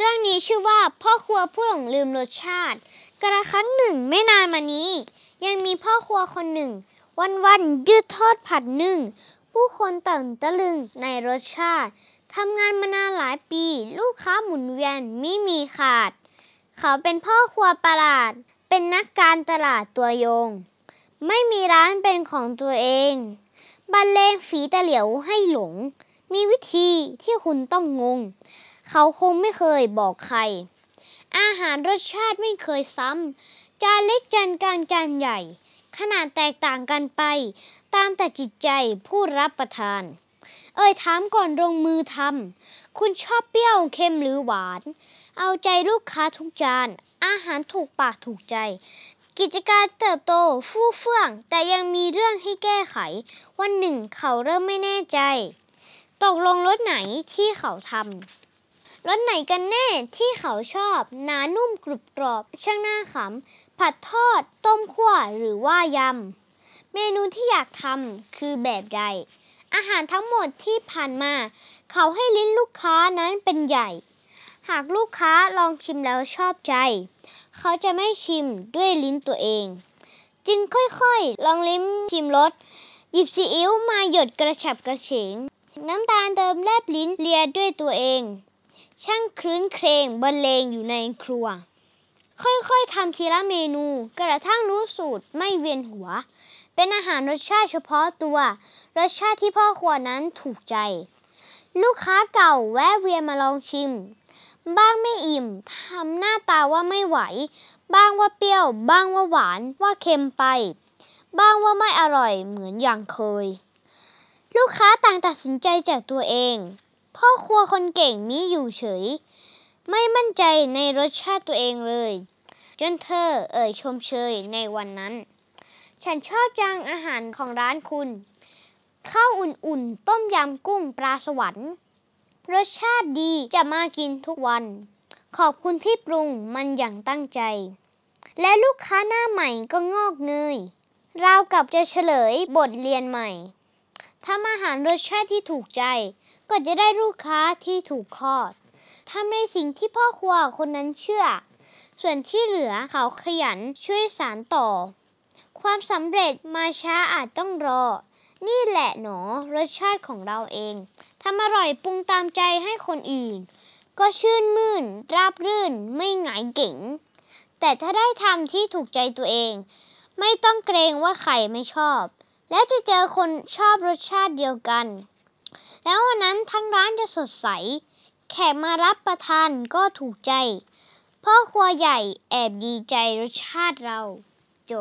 เรื่องนี้ชื่อว่าพ่อครัวผู้หลงลืมรสชาติ กระครั้งหนึ่งไม่นานมานี้ ยังมีพ่อครัวคนหนึ่ง วันวันยืดทอดผัดนึ่ง ผู้คนต่างตะลึงในรสชาติทำงานมานานหลายปี ลูกค้าหมุนเวียนไม่มีขาด เขาเป็นพ่อครัวประหลาด เป็นนักการตลาดตัวยง ไม่มีร้านเป็นของตัวเองบรรเลงฝีตะเหลียวให้หลง มีวิธีที่คุณต้องงง เขาคงไม่เคยบอกใคร อาหารรสชาติไม่เคยซ้ำ จานเล็กจานกลางจานใหญ่ ขนาดแตกต่างกันไป ตามแต่จิตใจผู้รับประทาน เอ่ยถามก่อนลงมือทำ คุณชอบเปรี้ยวเค็มหรือหวาน เอาใจลูกค้าทุกจาน อาหารถูกปากถูกใจกิจการเติบโตฟู่เฟื่อง แต่ยังมีเรื่องให้แก้ไข วันหนึ่งเขาเริ่มไม่แน่ใจ ตกลงรสไหนที่เขาทำ รสไหนกันแน่ที่เขาชอบหนานุ่มกรุบกรอบ ช่างน่าขำ ผัดทอด ต้มขั่วหรือว่ายำ เมนูที่อยากทำคือแบบใด อาหารทั้งหมดที่ผ่านมา เขาให้ลิ้นลูกค้านั้นเป็นใหญ่ หากลูกค้าลองชิมแล้วชอบใจ เขาจะไม่ชิมด้วยลิ้นตัวเอง จึงค่อยๆ ลองลิ้มชิมรสหยิบซีอิ๊วมาหยดกระฉับกระเฉงน้ำตาลเติมแลบลิ้นเลียด้วยตัวเอง ช่างครื้นเครงบรรเลงอยู่ในครัว ค่อยๆทำทีละเมนูกระทั่งรู้สูตรไม่เวียนหัว เป็นอาหารรสชาติเฉพาะตัว รสชาติที่พ่อครัวนั้นถูกใจ ลูกค้าเก่าแวะเวียนมาลองชิม บ้างไม่อิ่มทำหน้าตาว่าไม่ไหว บ้างว่าเปรี้ยว บ้างว่าหวานว่าเค็มไป บ้างว่าไม่อร่อยเหมือนอย่างเคย ลูกค้าต่างตัดสินใจจากตัวเอง พ่อครัวคนเก่งนี้อยู่เฉย ไม่มั่นใจในรสชาติตัวเองเลย จนเธอเอ่ยชมเชยในวันนั้น ฉันชอบจังอาหารของร้านคุณข้าวอุ่นๆ ต้มยำกุ้งปลาสวรรค์รสชาติดีจะมากินทุกวัน ขอบคุณที่ปรุงมันอย่างตั้งใจ และลูกค้าหน้าใหม่ก็งอกเงยราวกับจะเฉลยบทเรียนใหม่ทำอาหารรสชาติที่ถูกใจ ก็จะได้ลูกค้าที่ถูกคอดทำในสิ่งที่พ่อครัวคนนั้นเชื่อ ส่วนที่เหลือเขาขยันช่วยสารต่อ ความสำเร็จมาช้าอาจต้องรอ นี่แหละหนอรสชาติของเราเองทำอร่อยปรุงตามใจให้คนอื่น ก็ชื่นมื่น ราบรื่น ไม่หงายเก๋ง แต่ถ้าได้ทำที่ถูกใจตัวเอง ไม่ต้องเกรงว่าใครไม่ชอบ และจะเจอคนชอบรสชาติเดียวกัน แล้ววันนั้นทั้งร้านจะสดใส แขกมารับประทานก็ถูกใจ พ่อครัวใหญ่แอบดีใจรสชาติเรา